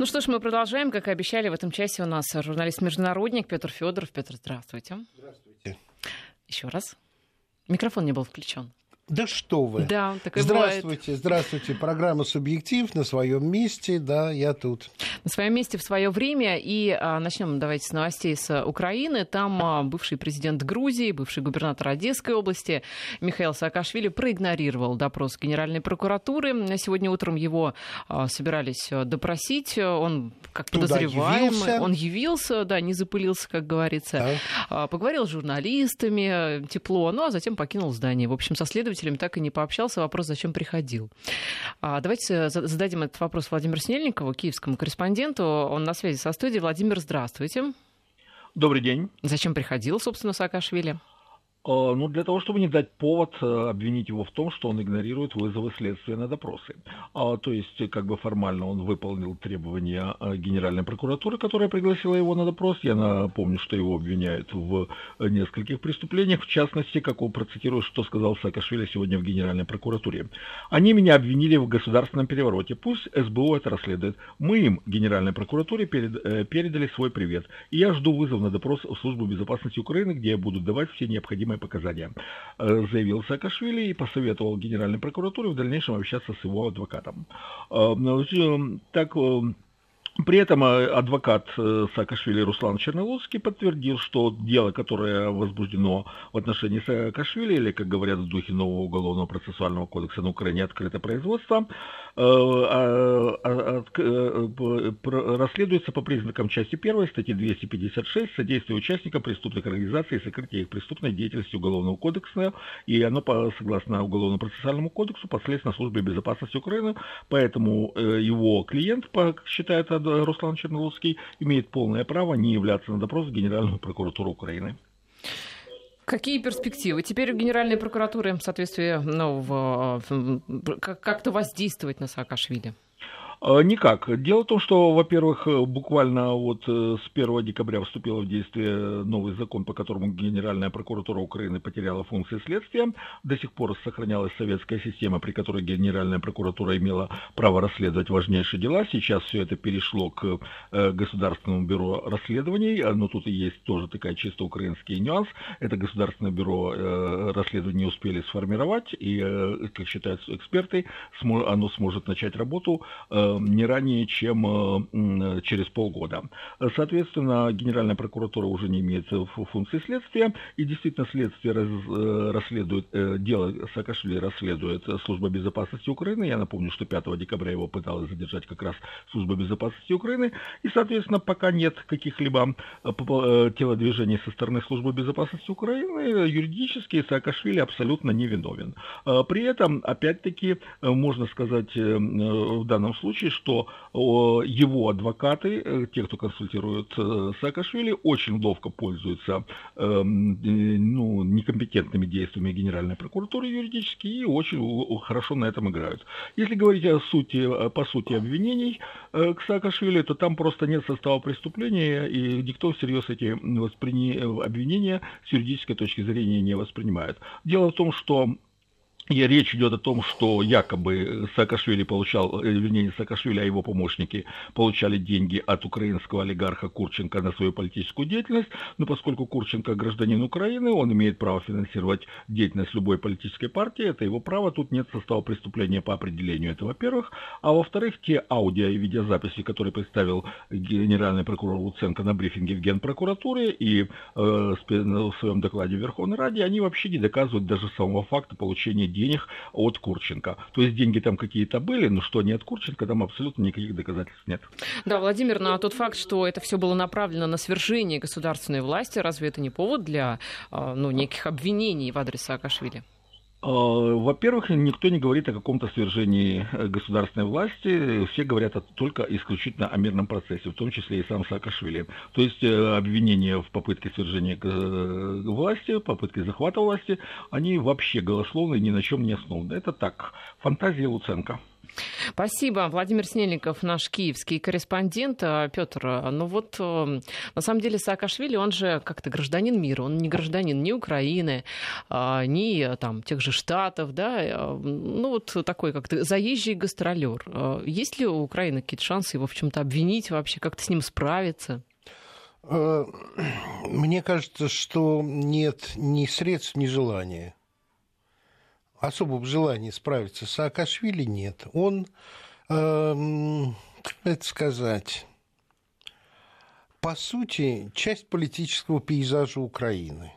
Ну что ж, мы продолжаем. Как и обещали, в этом часе у нас журналист-международник Петр Федоров. Петр, здравствуйте. Здравствуйте. Еще раз. Микрофон не был включен. Да что вы. Да, так и Здравствуйте, бывает. здравствуйте. Программа «Субъектив» на своем месте. Да, я тут. На своем месте в свое время. И а, начнем давайте с новостей с Украины. Там а, бывший президент Грузии, бывший губернатор Одесской области Михаил Саакашвили проигнорировал допрос Генеральной прокуратуры. Сегодня утром его а, собирались а, допросить. Он как Туда подозреваемый. явился. Он явился, да, не запылился, как говорится. Так. А, Поговорил с журналистами, э, тепло, ну а затем покинул здание. В общем, со следователями так и не пообщался. Вопрос, зачем приходил. А, Давайте за- зададим этот вопрос Владимиру Снельникову, киевскому корреспонденту. Он на связи со студией. Владимир, здравствуйте. Добрый день. Зачем приходил, собственно, Саакашвили? Э, Ну, для того, чтобы не дать повод э, обвинить его в том, что он игнорирует вызовы следствия на допросы. А, То есть, э, как бы формально он выполнил требования э, Генеральной прокуратуры, которая пригласила его на допрос. Я напомню, что его обвиняют в нескольких преступлениях, в частности, как он процитирую, что сказал Саакашвили сегодня в Генеральной прокуратуре. Они меня обвинили в государственном перевороте. Пусть СБУ это расследует. Мы им, Генеральной прокуратуре, перед- передали свой привет. И я жду вызов на допрос в Службу безопасности Украины, где я буду давать все необходимые показания. Э, Заявил Саакашвили и посоветовал Генеральной прокуратуре в дальнейшем общаться с его адвокатом. Э, э, Так, при этом э, адвокат э, Саакашвили Руслан Чернолуцкий подтвердил, что дело, которое возбуждено в отношении Саакашвили, или, как говорят в духе нового уголовного процессуального кодекса на Украине, открыто производство, э, а, а, расследуется по признакам части 1 статьи 256 содействие участникам преступных организаций и сокрытие их преступной деятельности Уголовного кодекса, и оно, согласно Уголовно-процессуальному кодексу, последственно службе безопасности Украины, поэтому его клиент, считает Руслан Чернолуцкий, имеет полное право не являться на допрос в Генеральную прокуратуру Украины. Какие перспективы? Теперь у Генеральной прокуратуры в соответствии э, как- как-то воздействовать на Саакашвили? Э, Никак. Дело в том, что, во-первых, э, буквально вот э, с 1 декабря вступил в действие новый закон, по которому Генеральная прокуратура Украины потеряла функции следствия. До сих пор сохранялась советская система, при которой Генеральная прокуратура имела право расследовать важнейшие дела. Сейчас все это перешло к э, Государственному бюро расследований, А, но тут и есть тоже такая чисто украинский нюанс. Это Государственное бюро э, расследований не успели сформировать, и, э, как считают эксперты, оно сможет начать работу э, не ранее, чем э, через полгода. Соответственно, Генеральная прокуратура уже не имеет фу- функции следствия, и действительно следствие раз- э, расследует, э, дело Саакашвили расследует Служба безопасности Украины. Я напомню, что 5 декабря его пыталась задержать как раз Служба безопасности Украины, и, соответственно, пока нет каких-либо телодвижений со стороны Службы безопасности Украины, юридически Саакашвили абсолютно невиновен. При этом, опять-таки, можно сказать в данном случае, что о, его адвокаты, э, те, кто консультирует э, Саакашвили, очень ловко пользуются э, м, э, ну, некомпетентными действиями Генеральной прокуратуры юридически и очень хорошо на этом играют. Если говорить о сути, по сути обвинений к Саакашвили, то там просто нет состава преступления, и никто всерьез эти э, обвинения с юридической точки зрения не воспринимает. Дело в том, что и речь идет о том, что якобы Саакашвили получал, э, вернее, не Саакашвили, а его помощники получали деньги от украинского олигарха Курченко на свою политическую деятельность, но поскольку Курченко гражданин Украины, он имеет право финансировать деятельность любой политической партии, это его право, тут нет состава преступления по определению, это во-первых. А во-вторых, те аудио и видеозаписи, которые представил генеральный прокурор Луценко на брифинге в Генпрокуратуре и э, в своем докладе в Верховной Раде, они вообще не доказывают даже самого факта получения денег от Курченко. То есть деньги там какие-то были, но что они от Курченко, там абсолютно никаких доказательств нет. Да, Владимир, ну а тот факт, что это все было направлено на свержение государственной власти, разве это не повод для а, ну, неких обвинений в адрес Саакашвили? Э, Во-первых, никто не говорит о каком-то свержении э, государственной власти, все говорят только исключительно о мирном процессе, в том числе и сам Саакашвили. То есть э, обвинения в попытке свержения э, власти, попытке захвата власти, они вообще голословны и ни на чем не основаны. Это так, фантазия Луценко. Спасибо. Владимир Снельников, наш киевский корреспондент. А, Петр, а, ну вот э, на самом деле Саакашвили, он же как-то гражданин мира, он не гражданин ни Украины, а, ни там тех же Штатов, да, ну вот такой как-то заезжий гастролер. Есть ли у Украины какие-то шансы его в чем-то обвинить вообще, как-то с ним справиться? Э, мне кажется, что нет ни средств, ни желания особого желания справиться с Саакашвили нет. Он, э, как это сказать, по сути, часть политического пейзажа Украины.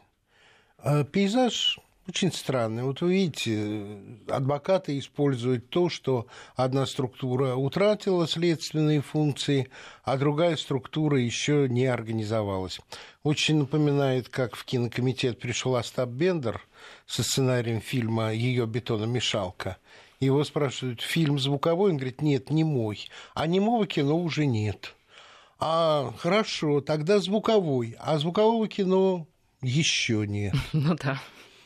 Э, пейзаж очень странный. Вот вы видите, адвокаты используют то, что одна структура утратила следственные функции, а другая структура еще не организовалась. Очень напоминает, как в кинокомитет пришел Остап Бендер со сценарием фильма «Ее бетономешалка». Его спрашивают, фильм звуковой? Он говорит, нет, не мой. А немого кино уже нет. А, хорошо, тогда звуковой. А звукового кино еще нет. Ну да.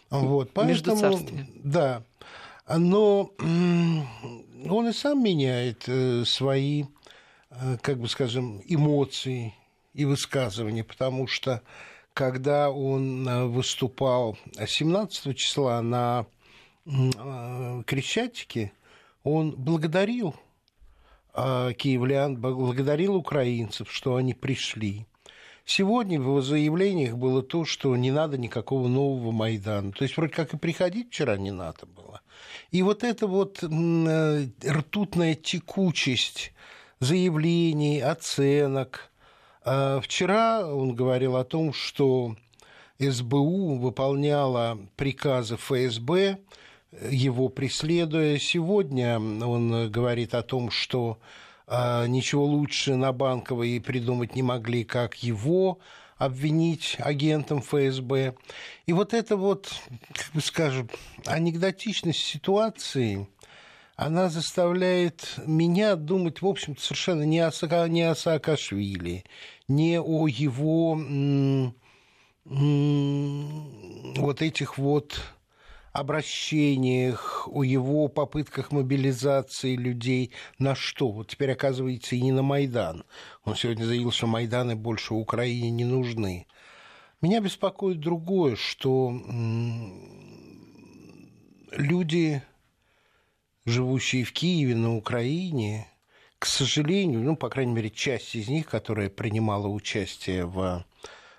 Вот, поэтому, да. Но он и сам меняет э, свои, э, как бы скажем, эмоции и высказывания, потому что когда он э, выступал 17 числа на Крещатике, он благодарил киевлян, благодарил украинцев, что они пришли. Сегодня в его заявлениях было то, что не надо никакого нового Майдана. То есть вроде как и приходить вчера не надо было. И вот эта вот э, ртутная текучесть заявлений, оценок. А вчера он говорил о том, что СБУ выполняла приказы ФСБ, его преследуя. Сегодня он говорит о том, что ничего лучше на Банковой придумать не могли, как его обвинить агентом ФСБ. И вот эта вот, как бы скажем, анекдотичность ситуации, она заставляет меня думать, в общем-то, совершенно не о, не о Саакашвили, не о его вот этих вот обращениях, о его попытках мобилизации людей на что? Вот теперь, оказывается, и не на Майдан. Он сегодня заявил, что Майданы больше Украине не нужны. Меня беспокоит другое, что люди, живущие в Киеве, на Украине, к сожалению, ну, по крайней мере, часть из них, которая принимала участие в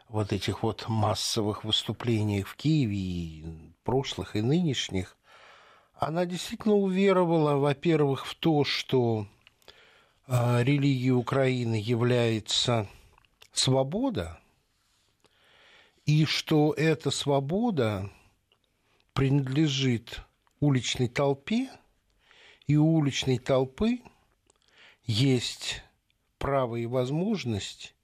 вот этих вот массовых выступлениях в Киеве и прошлых и нынешних, она действительно уверовала, во-первых, в то, что э, религией Украины является свобода, и что эта свобода принадлежит уличной толпе, и у уличной толпы есть право и возможность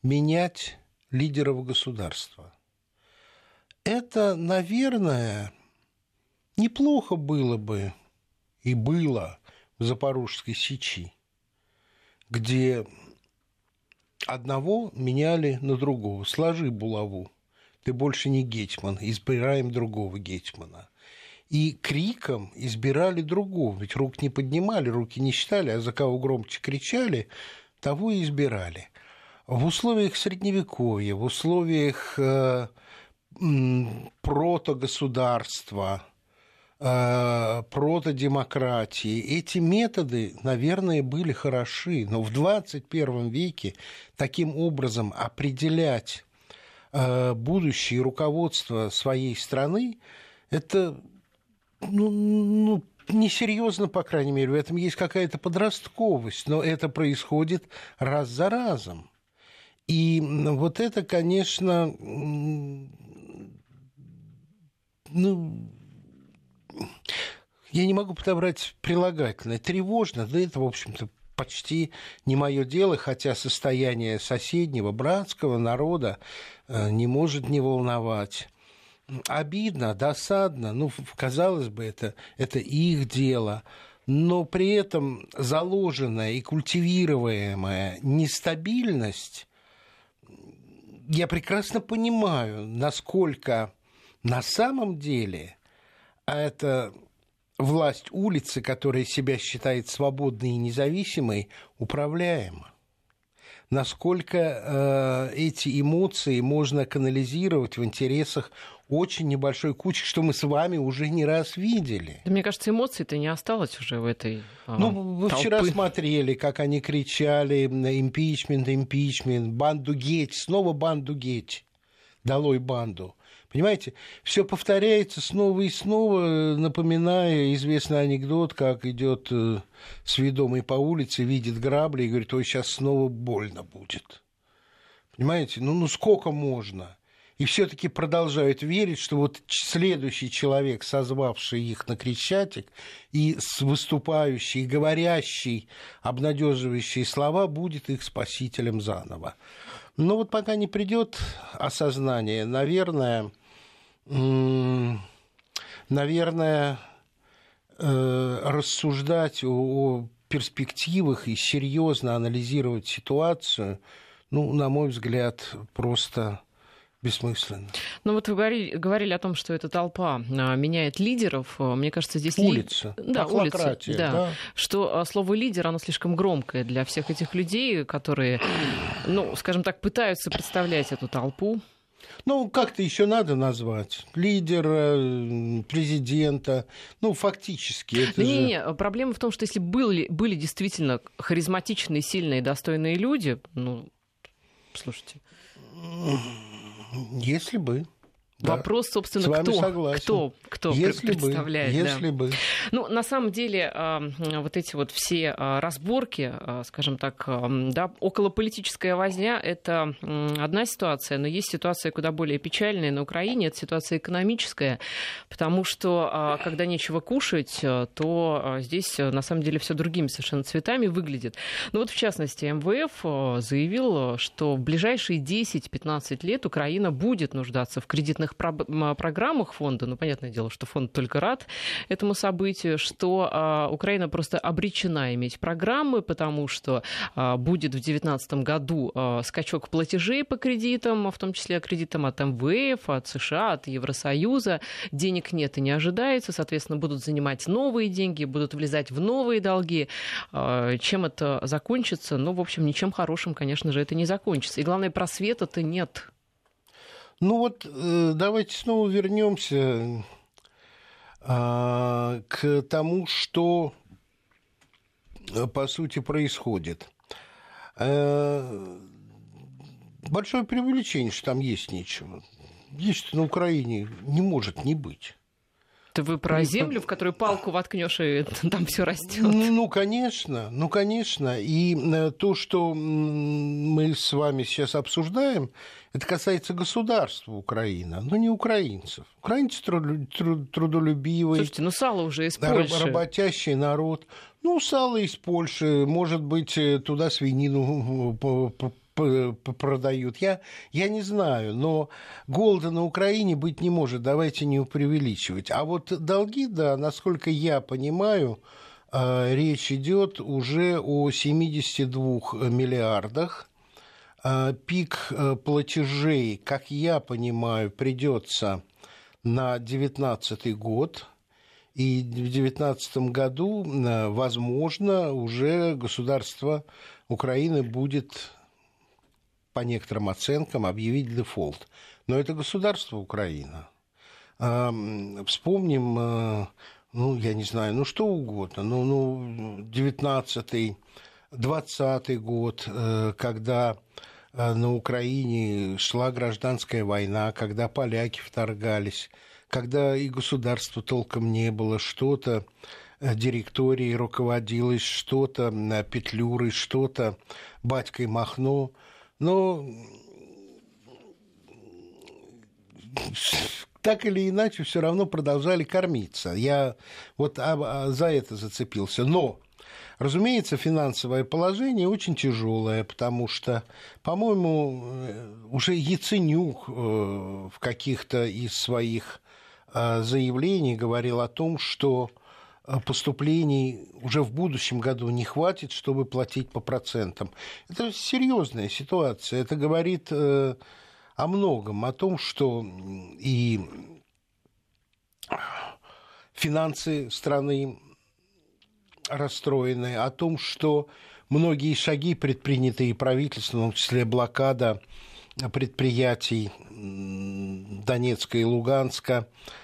менять лидеров государства. Это, наверное, неплохо было бы и было в Запорожской Сечи, где одного меняли на другого. Сложи булаву, ты больше не гетьман, избираем другого гетьмана. И криком избирали другого, ведь рук не поднимали, руки не считали, а за кого громче кричали, того и избирали – в условиях средневековья, в условиях э, протогосударства, э, протодемократии, эти методы, наверное, были хороши, но в 21 веке таким образом определять э, будущее руководство своей страны, это ну, ну, несерьезно, по крайней мере, в этом есть какая-то подростковость, но это происходит раз за разом. И вот это, конечно, ну, я не могу подобрать прилагательное. Тревожно, да это, в общем-то, почти не мое дело, хотя состояние соседнего братского народа э, не может не волновать. Обидно, досадно, ну, казалось бы, это, это их дело, но при этом заложенная и культивируемая нестабильность я прекрасно понимаю, насколько на самом деле это власть улицы, которая себя считает свободной и независимой, управляема. Насколько э, эти эмоции можно канализировать в интересах очень небольшой кучки, что мы с вами уже не раз видели. Да, мне кажется, эмоций-то не осталось уже в этой а, Ну, вы толпы. вчера смотрели, как они кричали импичмент, импичмент, банду геть, снова банду геть, долой банду. Понимаете, все повторяется снова и снова, напоминая известный анекдот, как идет э, сведомый по улице, видит грабли и говорит, ой, сейчас снова больно будет. Понимаете, ну, ну сколько можно? И все-таки продолжают верить, что вот следующий человек, созвавший их на Крещатик, и выступающий, говорящий обнадеживающие слова, будет их спасителем заново. Но вот пока не придет осознание, наверное, наверное, э, рассуждать о перспективах и серьезно анализировать ситуацию, ну, на мой взгляд, просто бессмысленно. Ну вот вы говорили, говорили о том, что эта толпа а, меняет лидеров. А, мне кажется, здесь... Улица. Ли... Да, улица. Да. да. Что а, слово лидер, оно слишком громкое для всех этих людей, которые, ну, скажем так, пытаются представлять эту толпу. Ну, как-то еще надо назвать. Лидера, президента. Ну, фактически. Это не, же... не, не, проблема в том, что если были, были действительно харизматичные, сильные, достойные люди, ну, слушайте. Если бы. Вопрос, собственно, кто, согласен. кто, кто если представляет. Бы, если да. бы. Ну, на самом деле, вот эти вот все а, разборки, а, скажем так, да, околополитическая возня – это одна ситуация, но есть ситуация куда более печальная на Украине, это ситуация экономическая, потому что, а, когда нечего кушать, то здесь, на самом деле, все другими совершенно цветами выглядит. Ну вот, в частности, МВФ заявил, что в ближайшие 10-15 лет Украина будет нуждаться в кредитных разных программах фонда, ну, понятное дело, что фонд только рад этому событию, что а, Украина просто обречена иметь программы, потому что а, будет в 2019 году а, скачок платежей по кредитам, в том числе кредитам от МВФ, от США, от Евросоюза. Денег нет и не ожидается, соответственно, будут занимать новые деньги, будут влезать в новые долги. Чем это закончится? Ну, в общем, ничем хорошим, конечно же, это не закончится. И главное, просвета-то нет. Ну вот э, давайте снова вернемся а, к тому, что э, по сути происходит. Э, большое преувеличение, что там есть нечего. Есть на Украине не может не быть. Это вы про ну, землю, в которую палку воткнешь, и там все растет. Ну, ну, конечно, ну, конечно. И то, что мы с вами сейчас обсуждаем, это касается государства Украины, но не украинцев. Украинцы трудолюбивые. Слушайте, ну сало уже из Польши. Работящий народ. Ну, сало из Польши, может быть, э, туда свинину продают. Я, я не знаю, но голода на Украине быть не может, давайте не преувеличивать. А вот долги, да, насколько я понимаю, э, речь идет уже о 72 миллиардах. Э, пик э, платежей, как я понимаю, придется на 2019 год. И в 2019 году, возможно, уже государство Украины будет по некоторым оценкам, объявить дефолт. Но это государство Украина. Вспомним, э, ну, я не знаю, ну, что угодно, ну, ну 19-й, 20 год, э, когда э, на Украине шла гражданская война, когда поляки вторгались, когда и государства толком не было, что-то директорией руководилось, что-то Петлюрой, что-то батькой Махно – но так или иначе все равно продолжали кормиться. Я вот за это зацепился. Но, разумеется, финансовое положение очень тяжелое, потому что, по-моему, э, уже Яценюк э, в каких-то из своих э, заявлений говорил о том, что поступлений уже в будущем году не хватит, чтобы платить по процентам. Это серьезная ситуация. Это говорит э, о многом, о том, что и финансы страны расстроены, о том, что многие шаги, предпринятые правительством, в числе блокада предприятий Донецка и Луганска, э,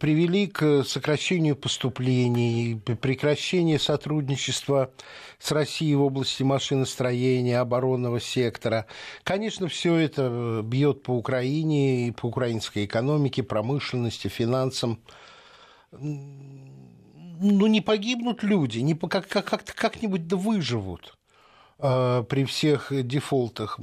привели к сокращению поступлений, прекращению сотрудничества с Россией в области машиностроения, оборонного сектора. Конечно, все это бьет по Украине и по украинской экономике, промышленности, финансам ну, не погибнут люди, не, как, как, как, как-нибудь да выживут э, при всех дефолтах.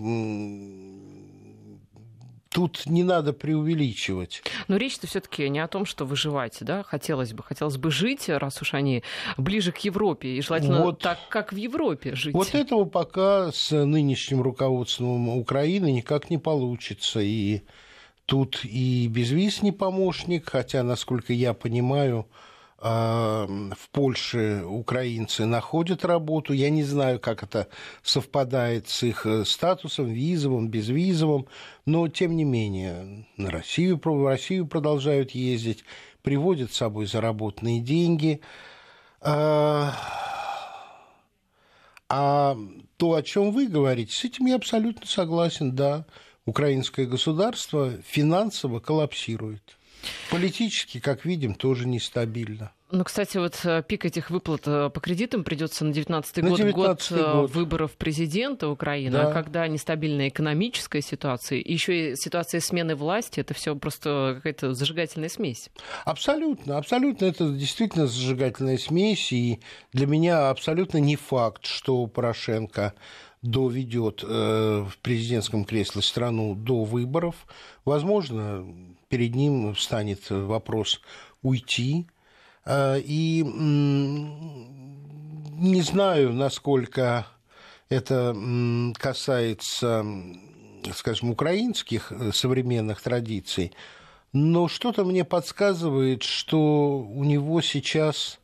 Тут не надо преувеличивать. Но речь-то все-таки не о том, что выживать, да? Хотелось бы, хотелось бы жить, раз уж они ближе к Европе, и желательно вот, так, как в Европе жить. Вот этого пока с нынешним руководством Украины никак не получится. И тут и безвиз не помощник, хотя, насколько я понимаю, в Польше украинцы находят работу. Я не знаю, как это совпадает с их э, статусом, визовым, безвизовым, но тем не менее на Россию, в Россию продолжают ездить, приводят с собой заработанные деньги. А, а то, о чем вы говорите, с этим я абсолютно согласен, да. Украинское государство финансово коллапсирует. Политически, как видим, тоже нестабильно. Ну, кстати, вот э, пик этих выплат э, по кредитам придется на 19 год, 19 год, год выборов президента Украины, да. когда нестабильная экономическая ситуация, еще и ситуация смены власти, это все просто какая-то зажигательная смесь. Абсолютно, абсолютно, это действительно зажигательная смесь, и для меня абсолютно не факт, что Порошенко доведет э, в президентском кресле страну до выборов. Возможно, перед ним встанет вопрос уйти. Э, и не знаю, насколько это касается, скажем, украинских э, современных традиций, но что-то мне подсказывает, что у него сейчас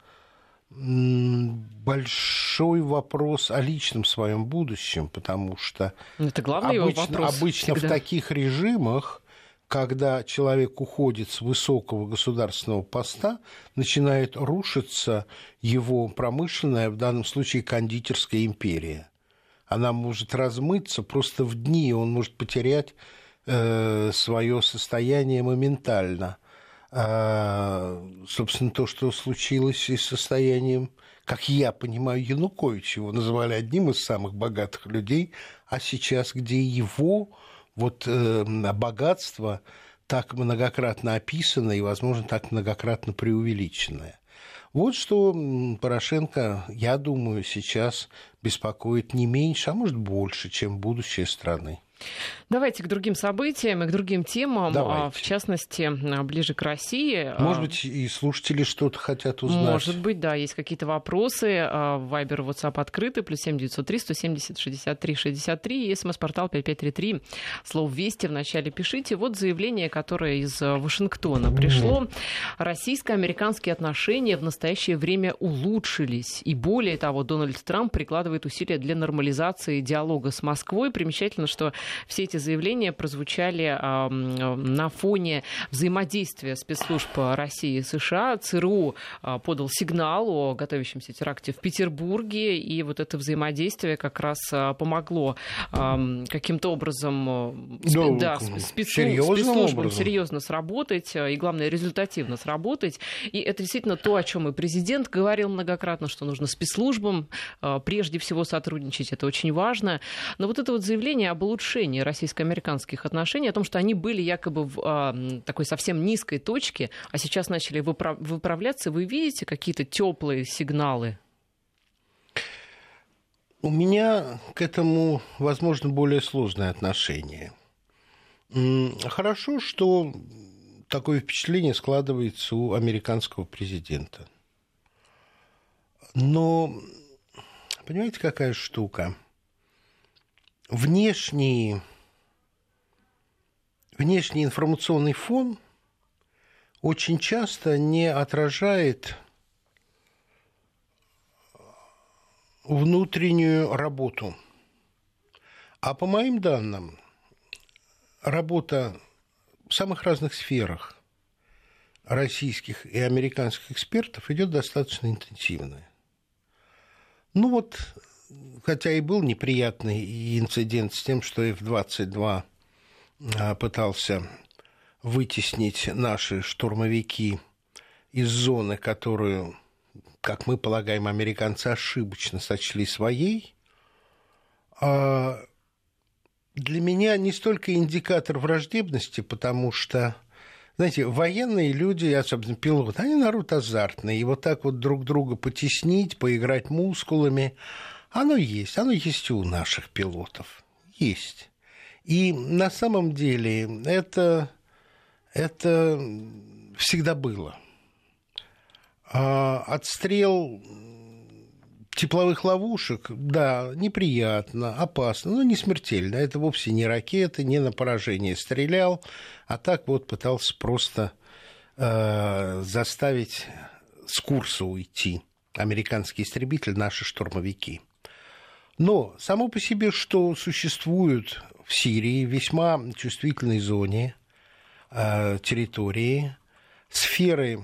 большой вопрос о личном своем будущем, потому что это главный обычно, его вопрос обычно всегда. в таких режимах когда человек уходит с высокого государственного поста, начинает рушиться его промышленная, в данном случае кондитерская империя. Она может размыться просто в дни, он может потерять э, свое состояние моментально. А, собственно, то, что случилось и с состоянием, как я понимаю, Януковича, его называли одним из самых богатых людей, а сейчас, где его вот э, богатство так многократно описанное и, возможно, так многократно преувеличенное. Вот что Порошенко, я думаю, сейчас беспокоит не меньше, а может больше, чем будущее страны. Давайте к другим событиям и к другим темам, Давайте. в частности, ближе к России. Может быть, и слушатели что-то хотят узнать. Может быть, да, есть какие-то вопросы. Вайбер, WhatsApp открыты, плюс семь девятьсот три сто семьдесят шестьдесят три шестьдесят три, и смс-портал пять пять три три. Слово «Вести» вначале пишите. Вот заявление, которое из Вашингтона пришло. Российско-американские отношения в настоящее время улучшились. И более того, Дональд Трамп прикладывает усилия для нормализации диалога с Москвой. Примечательно, что все эти заявления прозвучали на фоне взаимодействия спецслужб России и США. ЦРУ а, подал сигнал о готовящемся теракте в Петербурге, и вот это взаимодействие как раз а, помогло каким-то образом ну, да, спецслужбам серьезно сработать, и, главное, результативно сработать. И это действительно то, о чем и президент говорил многократно, что нужно спецслужбам прежде всего сотрудничать, это очень важно. Но вот это вот заявление об улучшении улучшении российско-американских отношений, о том, что они были якобы в а, такой совсем низкой точке, а сейчас начали выправ- выправляться. Вы видите какие-то теплые сигналы? У меня к этому, возможно, более сложное отношение. Хорошо, что такое впечатление складывается у американского президента. Но, понимаете, какая штука? Внешний, внешний информационный фон очень часто не отражает внутреннюю работу. А по моим данным, работа в самых разных сферах российских и американских экспертов идет достаточно интенсивная. Ну вот, хотя и был неприятный инцидент с тем, что F-22 а, пытался вытеснить наши штурмовики из зоны, которую, как мы полагаем, американцы ошибочно сочли своей, а для меня не столько индикатор враждебности, потому что знаете, военные люди, особенно пилоты, они народ азартный. И вот так вот друг друга потеснить, поиграть мускулами, оно есть. Оно есть и у наших пилотов. Есть. И на самом деле это, это всегда было. А отстрел тепловых ловушек, да, неприятно, опасно, но не смертельно. Это вовсе не ракеты, не на поражение стрелял, а так вот пытался просто э, заставить с курса уйти американский истребитель, наши штурмовики. Но само по себе, что существуют в Сирии, весьма чувствительной зоне э, территории, сферы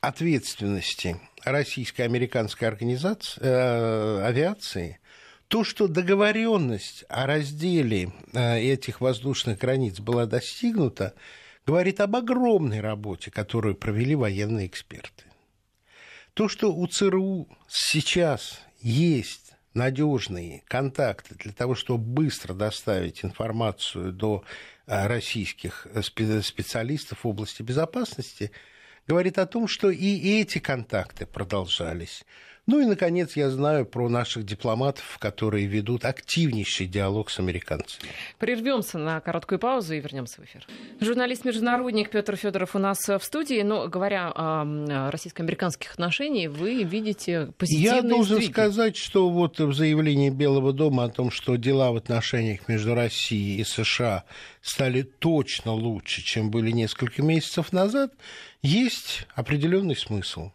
ответственности российско-американской организации, э, авиации, то, что договоренность о разделе э, этих воздушных границ была достигнута, говорит об огромной работе, которую провели военные эксперты. То, что у ЦРУ сейчас есть надежные контакты для того, чтобы быстро доставить информацию до э, российских специалистов в области безопасности – говорит о том, что и эти контакты продолжались. Ну и, наконец, я знаю про наших дипломатов, которые ведут активнейший диалог с американцами. Прервемся на короткую паузу и вернемся в эфир. Журналист-международник Петр Федоров у нас в студии. Но говоря о российско-американских отношениях, вы видите позитивные Я должен сдвиги. сказать, что вот в заявлении Белого дома о том, что дела в отношениях между Россией и США стали точно лучше, чем были несколько месяцев назад, есть определенный смысл.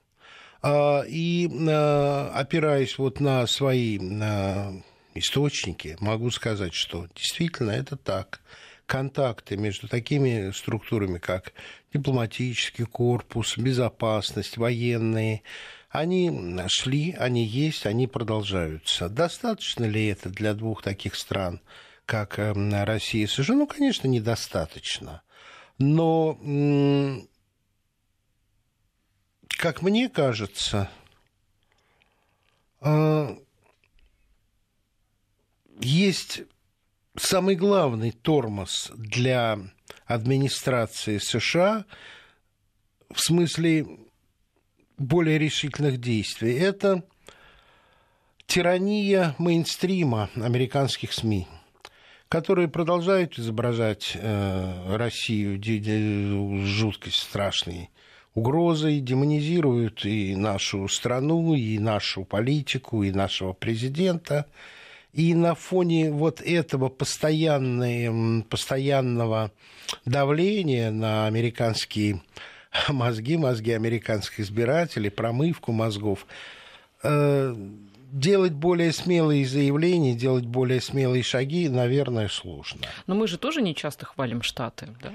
А, и а, опираясь вот на свои источники, могу сказать, что действительно это так. Контакты между такими структурами, как дипломатический корпус, безопасность, военные, они шли, они есть, они продолжаются. Достаточно ли это для двух таких стран, как Россия и США? Ну, конечно, недостаточно. Но как мне кажется, а, есть самый главный тормоз для администрации США в смысле более решительных действий. Это тирания мейнстрима американских СМИ, которые продолжают изображать э, Россию жуткость страшной угрозой, демонизируют и нашу страну, и нашу политику, и нашего президента. И на фоне вот этого постоянного давления на американские мозги, мозги американских избирателей, промывку мозгов, э, делать более смелые заявления, делать более смелые шаги, наверное, сложно. Но мы же тоже не часто хвалим Штаты, да?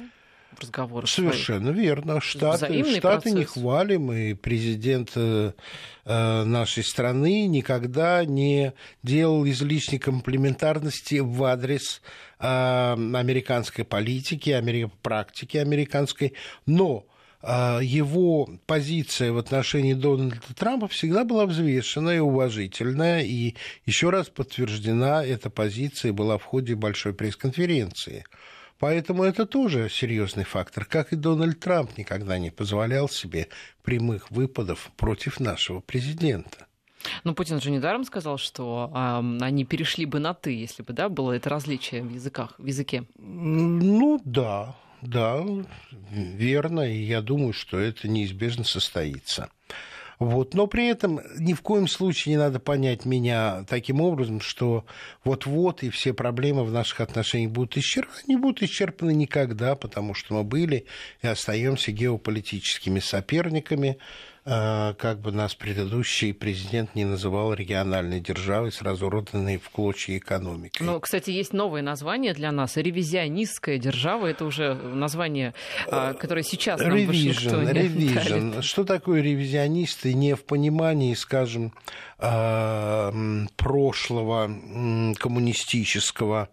Разговоры. Совершенно свои. верно. Штаты, штаты не хвалим, и президент э, э, нашей страны никогда не делал излишней комплементарности в адрес э, американской политики, практики американской. Но его позиция в отношении Дональда Трампа всегда была взвешенная и уважительная, и еще раз подтверждена эта позиция была в ходе большой пресс-конференции. Поэтому это тоже серьезный фактор, как и Дональд Трамп никогда не позволял себе прямых выпадов против нашего президента. Но Путин же недаром сказал, что э, они перешли бы на «ты», если бы да, было это различие в языках, в языке. Ну да, да, верно, и я думаю, что это неизбежно состоится. Вот. Но при этом ни в коем случае не надо понять меня таким образом, что вот-вот и все проблемы в наших отношениях будут исчерпаны. Не будут исчерпаны никогда, потому что мы были и остаемся геополитическими соперниками. Э, как бы нас предыдущий президент не называл региональной державой с разорванной в клочья экономикой. Ну, кстати, есть новое название для нас. Ревизионистская держава. Это уже название, а, которое сейчас нам Ревизион, ревизион. Что такое ревизионисты? Не в понимании, скажем, а, прошлого коммунистического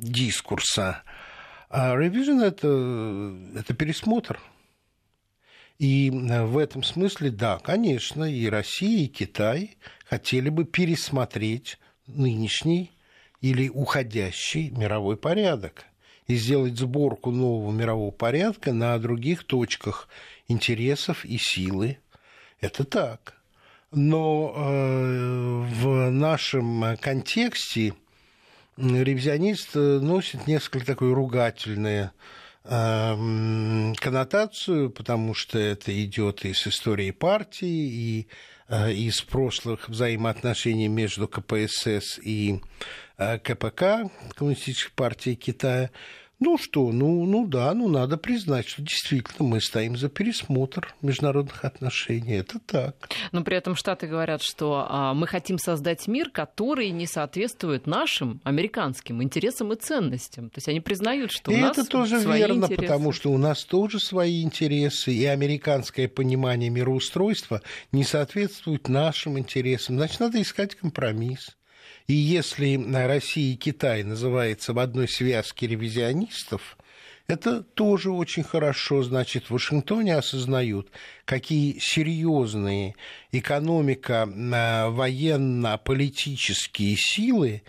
дискурса. А ревизион это, это пересмотр. И в этом смысле, да, конечно, и Россия, и Китай хотели бы пересмотреть нынешний или уходящий мировой порядок и сделать сборку нового мирового порядка на других точках интересов и силы. Это так. Но э, в нашем контексте ревизионист носит несколько такое ругательное коннотацию, потому что это идет из истории партии и э, из прошлых взаимоотношений между КПСС и э, КПК, Коммунистической партией Китая. Ну что, ну, ну да, ну надо признать, что действительно мы стоим за пересмотр международных отношений. Это так. Но при этом Штаты говорят, что а, мы хотим создать мир, который не соответствует нашим американским интересам и ценностям. То есть они признают, что и у нас это тоже свои верно, интересы. потому что у нас тоже свои интересы, и американское понимание мироустройства не соответствует нашим интересам. Значит, надо искать компромисс. И если Россия и Китай называются в одной связке ревизионистов, это тоже очень хорошо. Значит, в Вашингтоне осознают, какие серьезные экономика, э, военно-политические силы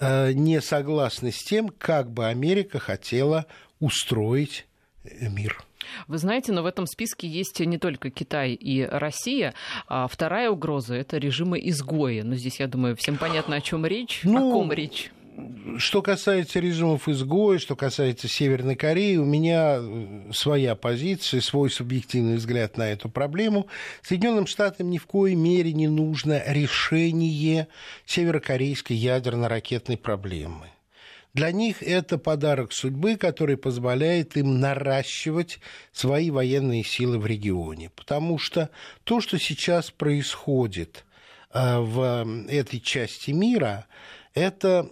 э, не согласны с тем, как бы Америка хотела устроить мир. Вы знаете, но в этом списке есть не только Китай и Россия. А вторая угроза – это режимы изгоя. Но здесь, я думаю, всем понятно, о чем речь. Ну, о ком речь? Что касается режимов изгоя, что касается Северной Кореи, у меня э, своя позиция, свой субъективный взгляд на эту проблему. Соединенным Штатам ни в коей мере не нужно решение северокорейской ядерно-ракетной проблемы. Для них это подарок судьбы, который позволяет им наращивать свои военные силы в регионе. Потому что то, что сейчас происходит э, в этой части мира, это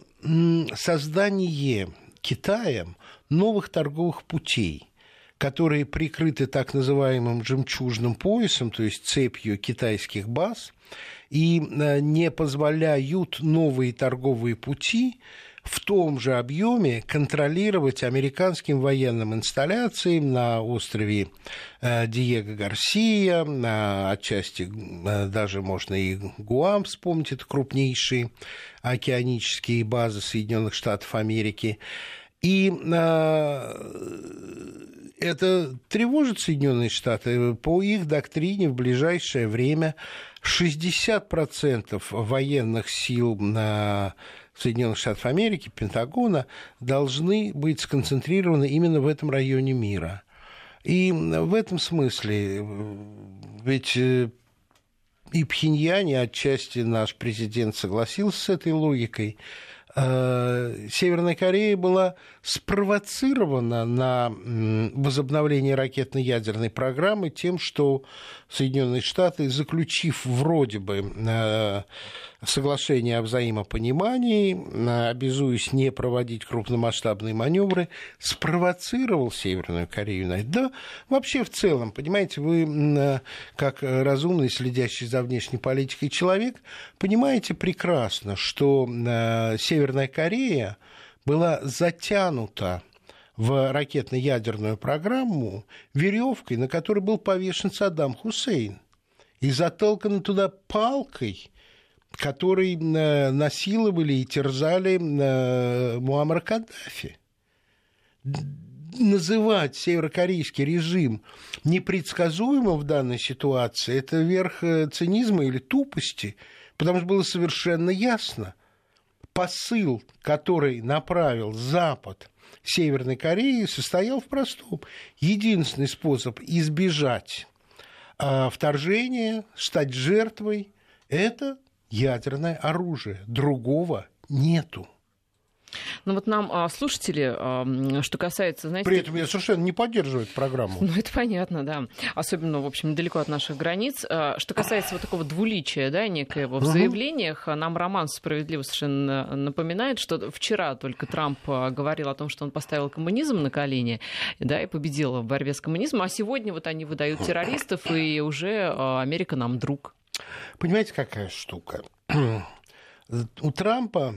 создание Китаем новых торговых путей которые прикрыты так называемым жемчужным поясом, то есть цепью китайских баз, и э, не позволяют новые торговые пути в том же объеме контролировать американским военным инсталляциям на острове э, Диего Гарсия, на отчасти э, даже можно и Гуам вспомнить, это крупнейшие океанические базы Соединенных Штатов Америки. И э, это тревожит Соединенные Штаты. По их доктрине в ближайшее время 60% военных сил на Соединенных Штатов Америки, Пентагона, должны быть сконцентрированы именно в этом районе мира. И в этом смысле, ведь э, и Пхеньяне отчасти наш президент согласился с этой логикой, Э, Северная Корея была спровоцирована на возобновление ракетно-ядерной программы тем, что Соединенные Штаты, заключив вроде бы э, соглашение о взаимопонимании, э, обязуясь не проводить крупномасштабные маневры, спровоцировал Северную Корею на это. Да, вообще в целом, понимаете, вы, как разумный, следящий за внешней политикой человек, понимаете прекрасно, что Северная Корея была затянута в ракетно-ядерную программу веревкой, на которой был повешен Саддам Хусейн, и затолкана туда палкой, которой э, насиловали и терзали э, Муаммар Каддафи. Называть северокорейский режим непредсказуемым в данной ситуации – это верх э, цинизма или тупости, потому что было совершенно ясно, посыл, который направил Запад Северной Кореи, состоял в простом. Единственный способ избежать э, вторжения, стать жертвой, это ядерное оружие. Другого нету. Ну вот нам а, слушатели, а, что касается, знаете... При этом я совершенно не поддерживаю эту программу. Ну это понятно, да. Особенно, в общем, далеко от наших границ. А, что касается вот такого двуличия, да, некоего в заявлениях, нам Роман справедливо совершенно напоминает, что вчера только Трамп говорил о том, что он поставил коммунизм на колени, да, и победил в борьбе с коммунизмом, а сегодня вот они выдают террористов, и уже Америка нам друг. Понимаете, какая штука? У Трампа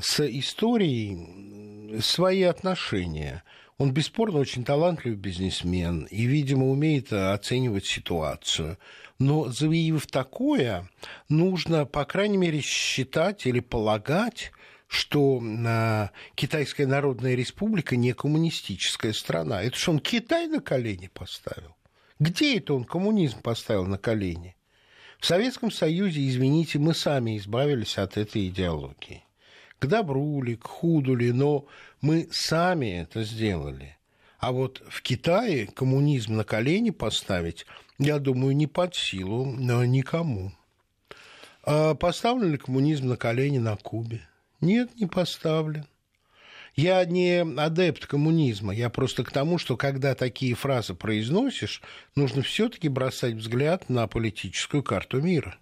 с историей свои отношения. Он бесспорно очень талантливый бизнесмен и, видимо, умеет оценивать ситуацию. Но заявив такое, нужно, по крайней мере, считать или полагать, что а, Китайская Народная Республика не коммунистическая страна. Это что он Китай на колени поставил? Где это он коммунизм поставил на колени? В Советском Союзе, извините, мы сами избавились от этой идеологии. К добру ли, к худу ли, но мы сами это сделали. А вот в Китае коммунизм на колени поставить, я думаю, не под силу никому. А поставлен ли коммунизм на колени на Кубе? Нет, не поставлен. Я не адепт коммунизма, я просто к тому, что когда такие фразы произносишь, нужно все-таки бросать взгляд на политическую карту мира.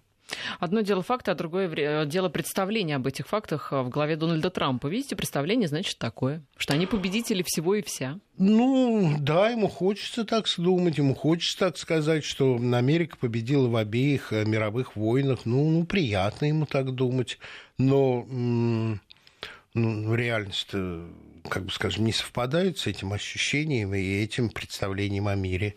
Одно дело факты, а другое дело представления об этих фактах в голове Дональда Трампа. Видите, представление значит такое, что они победители всего и вся. Ну, да, ему хочется так думать, ему хочется так сказать, что Америка победила в обеих мировых войнах. Ну, ну приятно ему так думать. Но ну, реальность, как бы скажем, не совпадает с этим ощущением и этим представлением о мире.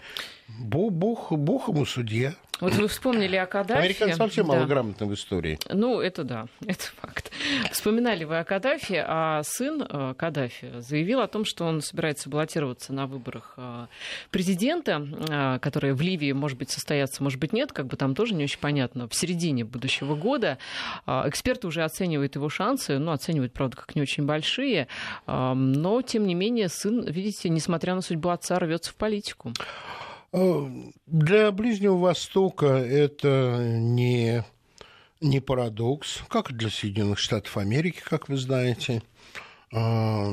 Бог, Бог, ему судья. Вот вы вспомнили о Каддафи. Американцы вообще да. малограмотны в истории. Ну, это да, это факт. Вспоминали вы о Каддафи, а сын э, Каддафи заявил о том, что он собирается баллотироваться на выборах э, президента, э, которые в Ливии, может быть, состоятся, может быть, нет, как бы там тоже не очень понятно, в середине будущего года. Эксперты уже оценивают его шансы, ну, оценивают, правда, как не очень большие, но, тем не менее, сын, видите, несмотря на судьбу отца, рвется в политику. Для Ближнего Востока это не, не парадокс, как и для Соединенных Штатов Америки, как вы знаете. А,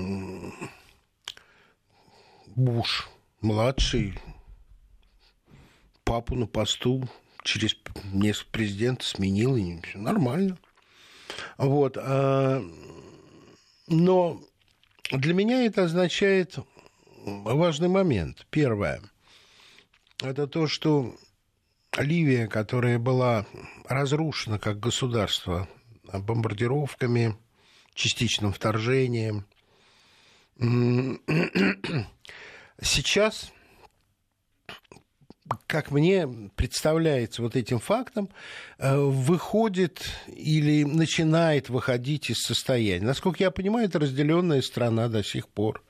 Буш младший папу на посту через несколько президентов сменил, и все нормально. Вот. А, но для меня это означает важный момент. Первое – это то, что Ливия, которая была разрушена как государство бомбардировками, частичным вторжением, сейчас, как мне представляется вот этим фактом, э, выходит или начинает выходить из состояния. Насколько я понимаю, это разделенная страна до сих пор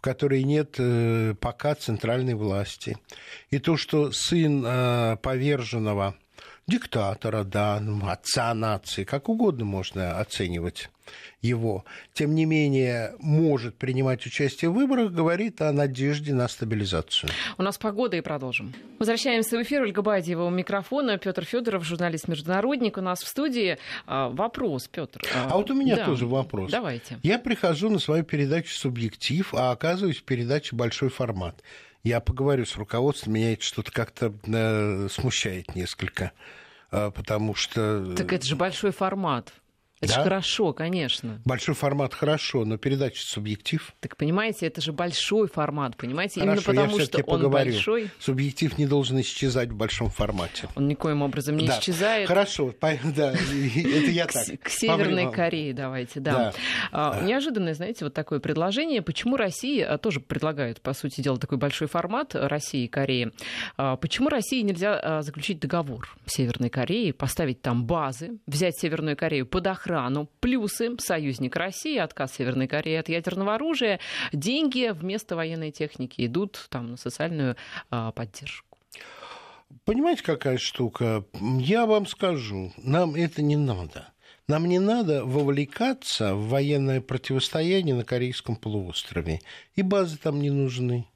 в которой нет э, пока центральной власти. И то, что сын э, поверженного диктатора, да, ну, отца нации, как угодно можно оценивать его, тем не менее может принимать участие в выборах, говорит о надежде на стабилизацию. У нас погода и продолжим. Возвращаемся в эфир. Ольга Бадьева у микрофона. Петр Федоров, журналист-международник. У нас в студии а, вопрос, Петр. А, а вот у меня да. тоже вопрос. Давайте. Я прихожу на свою передачу «Субъектив», а оказываюсь в передаче «Большой формат». Я поговорю с руководством, меня это что-то как-то э, смущает несколько, э, потому что... Так это же большой формат. Это да? же хорошо, конечно. Большой формат хорошо, но передача субъектив. Так понимаете, это же большой формат, понимаете? Хорошо, Именно потому, что он поговорю. большой. Субъектив не должен исчезать в большом формате. Он никоим образом не да. исчезает. Хорошо, да, это я так. К Северной Корее давайте, да. А, неожиданное, знаете, вот такое предложение. Почему Россия тоже предлагает, по сути дела, такой большой формат России и Кореи? А, почему России нельзя а, заключить договор с Северной Кореей, поставить там базы, взять Северную Корею под охрану охрану. Плюсы. Союзник России, отказ Северной Кореи от ядерного оружия. Деньги вместо военной техники идут там, на социальную а, поддержку. Понимаете, какая штука? Я вам скажу, нам это не надо. Нам не надо вовлекаться в военное противостояние на Корейском полуострове. И базы там не нужны.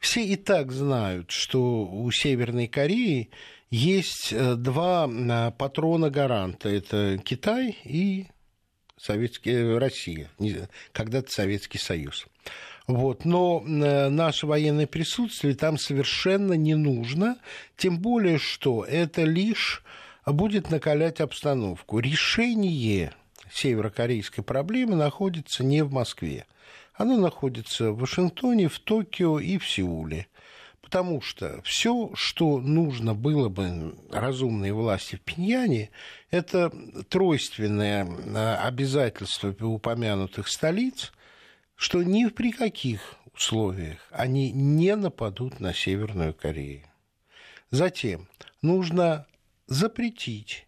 Все и так знают, что у Северной Кореи есть э, два э, патрона-гаранта. Это Китай и Советский, э, Россия, когда-то Советский Союз. Вот. Но наше военное присутствие там совершенно не нужно, тем более, что это лишь будет накалять обстановку. Решение северокорейской проблемы находится не в Москве. Оно находится в Вашингтоне, в Токио и в Сеуле. Потому что все, что нужно было бы разумной власти в Пиньяне, это тройственное э, обязательство упомянутых столиц, что ни при каких условиях они не нападут на Северную Корею. Затем нужно запретить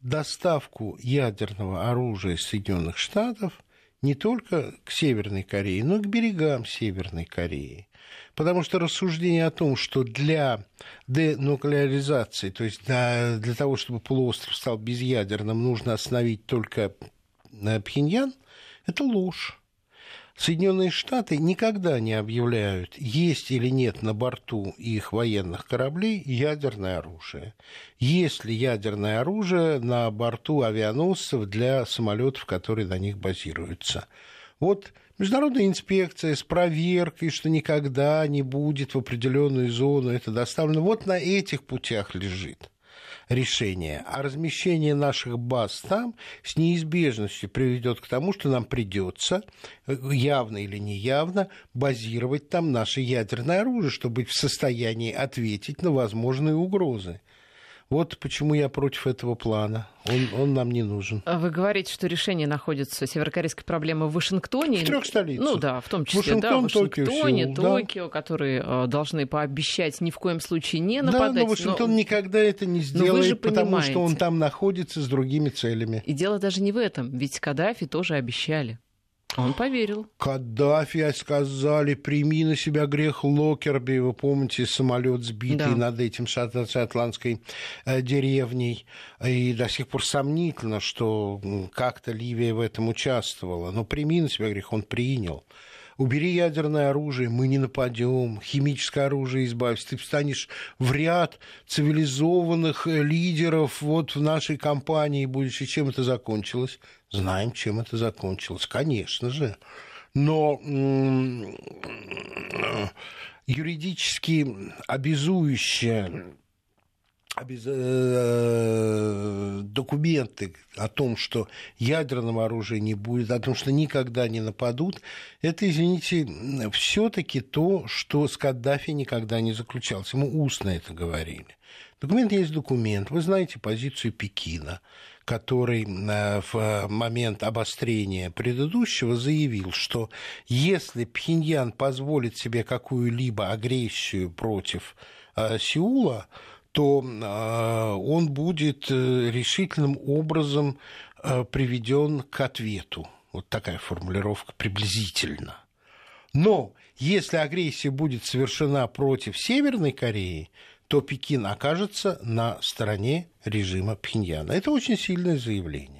доставку ядерного оружия из Соединенных Штатов не только к Северной Корее, но и к берегам Северной Кореи. Потому что рассуждение о том, что для денуклеаризации, то есть для, для того, чтобы полуостров стал безъядерным, нужно остановить только э, Пхеньян, это ложь. Соединенные Штаты никогда не объявляют, есть или нет на борту их военных кораблей ядерное оружие. Есть ли ядерное оружие на борту авианосцев для самолетов, которые на них базируются. Вот международная инспекция с проверкой, что никогда не будет в определенную зону это доставлено. Вот на этих путях лежит решение. А размещение наших баз там с неизбежностью приведет к тому, что нам придется, э, явно или неявно, базировать там наше ядерное оружие, чтобы быть в состоянии ответить на возможные угрозы. Вот почему я против этого плана. Он, он нам не нужен. А вы говорите, что решение находится северокорейской проблемы в Вашингтоне. В трех столицах. Ну да, в том числе Вашингтон, да, в Вашингтоне, Токио, Токио да. которые э, должны пообещать ни в коем случае не нападать. Да, но Вашингтон но... никогда это не сделает, потому что он там находится с другими целями. И дело даже не в этом, ведь Каддафи тоже обещали. Он поверил. Каддафи сказали, прими на себя грех Локерби. Вы помните, самолет сбитый да. над этим шотландской э, деревней. И до сих пор сомнительно, что как-то Ливия в этом участвовала. Но прими на себя грех, он принял убери ядерное оружие, мы не нападем, химическое оружие избавься, ты встанешь в ряд цивилизованных э, лидеров вот в нашей компании будешь. И чем это закончилось? Знаем, чем это закончилось, конечно же. Но юридически обязующее Э, документы о том, что ядерного оружия не будет, о том, что никогда не нападут, это, извините, все-таки то, что с Каддафи никогда не заключалось. Ему устно это говорили. Документ есть документ. Вы знаете позицию Пекина, который э, в момент обострения предыдущего заявил, что если Пхеньян позволит себе какую-либо агрессию против э, Сеула, то а, он будет э, решительным образом э, приведен к ответу. Вот такая формулировка приблизительно. Но если агрессия будет совершена против Северной Кореи, то Пекин окажется на стороне режима Пхеньяна. Это очень сильное заявление.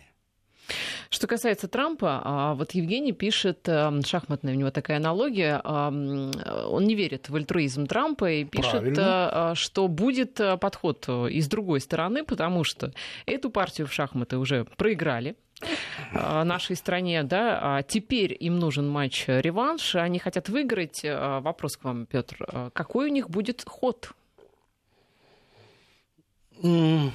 Что касается Трампа, а, вот Евгений пишет, эм, шахматная у него такая аналогия, он не верит в альтруизм Трампа и пишет, Правильно. Э, что будет э, подход и с другой стороны, потому что эту партию в шахматы уже проиграли, э, нашей стране, да, а теперь им нужен матч-реванш, они хотят выиграть. Вопрос к вам, Петр, какой у них будет ход? Ну,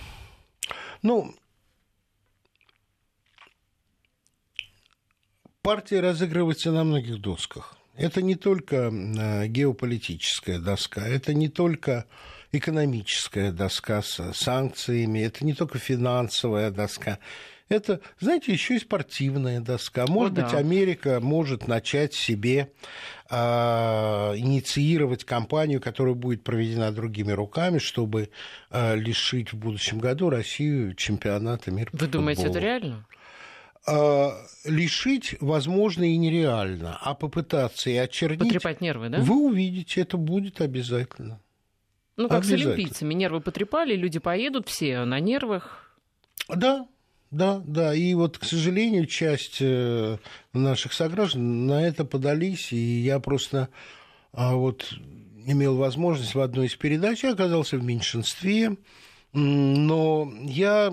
партия разыгрывается на многих досках. Это не только э, геополитическая доска, это не только экономическая доска с санкциями, это не только финансовая доска. Это, знаете, еще и спортивная доска. Может О, быть, да. Америка может начать себе э, инициировать кампанию, которая будет проведена другими руками, чтобы э, лишить в будущем году Россию чемпионата мира. Вы думаете, это реально? Э, лишить возможно и нереально, а попытаться и очернить... Потрепать нервы, да? Вы увидите, это будет обязательно. Ну, как с олимпийцами. Нервы потрепали, люди поедут все на нервах. Да, да, да. И вот, к сожалению, часть э, наших сограждан на это подались, и я просто а, вот имел возможность в одной из передач, я оказался в меньшинстве, но я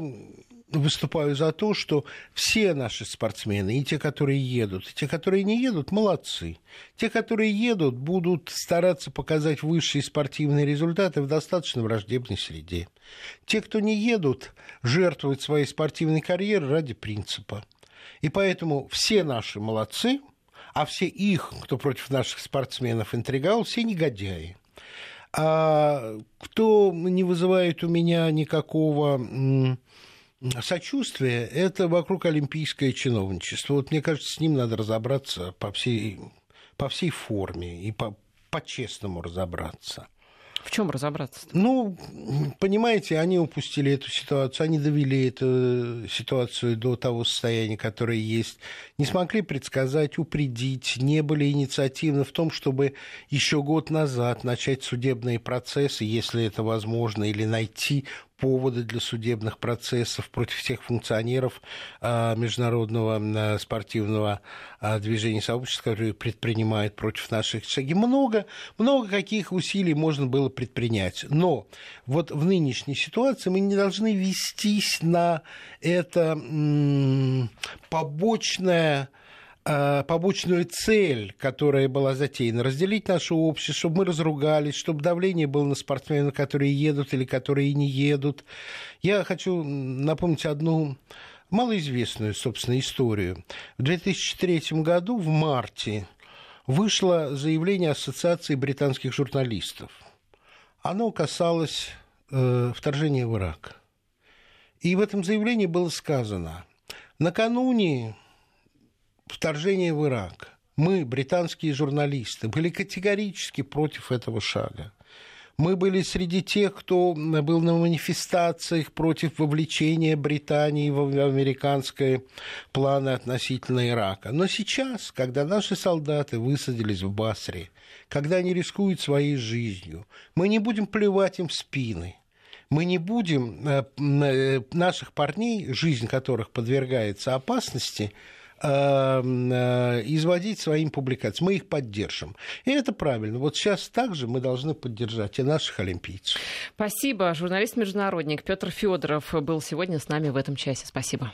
выступаю за то, что все наши спортсмены, и те, которые едут, и те, которые не едут, молодцы. Те, которые едут, будут стараться показать высшие спортивные результаты в достаточно враждебной среде. Те, кто не едут, жертвуют своей спортивной карьерой ради принципа. И поэтому все наши молодцы, а все их, кто против наших спортсменов интриговал, все негодяи. А кто не вызывает у меня никакого сочувствие – это вокруг олимпийское чиновничество. Вот мне кажется, с ним надо разобраться по всей, по всей форме и по, по-честному разобраться. В чем разобраться? -то? Ну, понимаете, они упустили эту ситуацию, они довели эту ситуацию до того состояния, которое есть, не смогли предсказать, упредить, не были инициативны в том, чтобы еще год назад начать судебные процессы, если это возможно, или найти поводы для судебных процессов против всех функционеров а, международного а, спортивного а, движения сообщества, которые предпринимают против наших шаги. Много, много каких усилий можно было предпринять. Но вот в нынешней ситуации мы не должны вестись на это побочное побочную цель, которая была затеяна, разделить наше общество, чтобы мы разругались, чтобы давление было на спортсменов, которые едут или которые не едут. Я хочу напомнить одну малоизвестную, собственно, историю. В 2003 году, в марте, вышло заявление Ассоциации британских журналистов. Оно касалось э, вторжения в Ирак. И в этом заявлении было сказано, накануне вторжения в Ирак, мы, британские журналисты, были категорически против этого шага. Мы были среди тех, кто был на манифестациях против вовлечения Британии в американские планы относительно Ирака. Но сейчас, когда наши солдаты высадились в Басре, когда они рискуют своей жизнью, мы не будем плевать им в спины. Мы не будем э, э, наших парней, жизнь которых подвергается опасности, изводить своим публикациям. Мы их поддержим. И это правильно. Вот сейчас также мы должны поддержать и наших олимпийцев. Спасибо. Журналист-международник Петр Федоров был сегодня с нами в этом часе. Спасибо.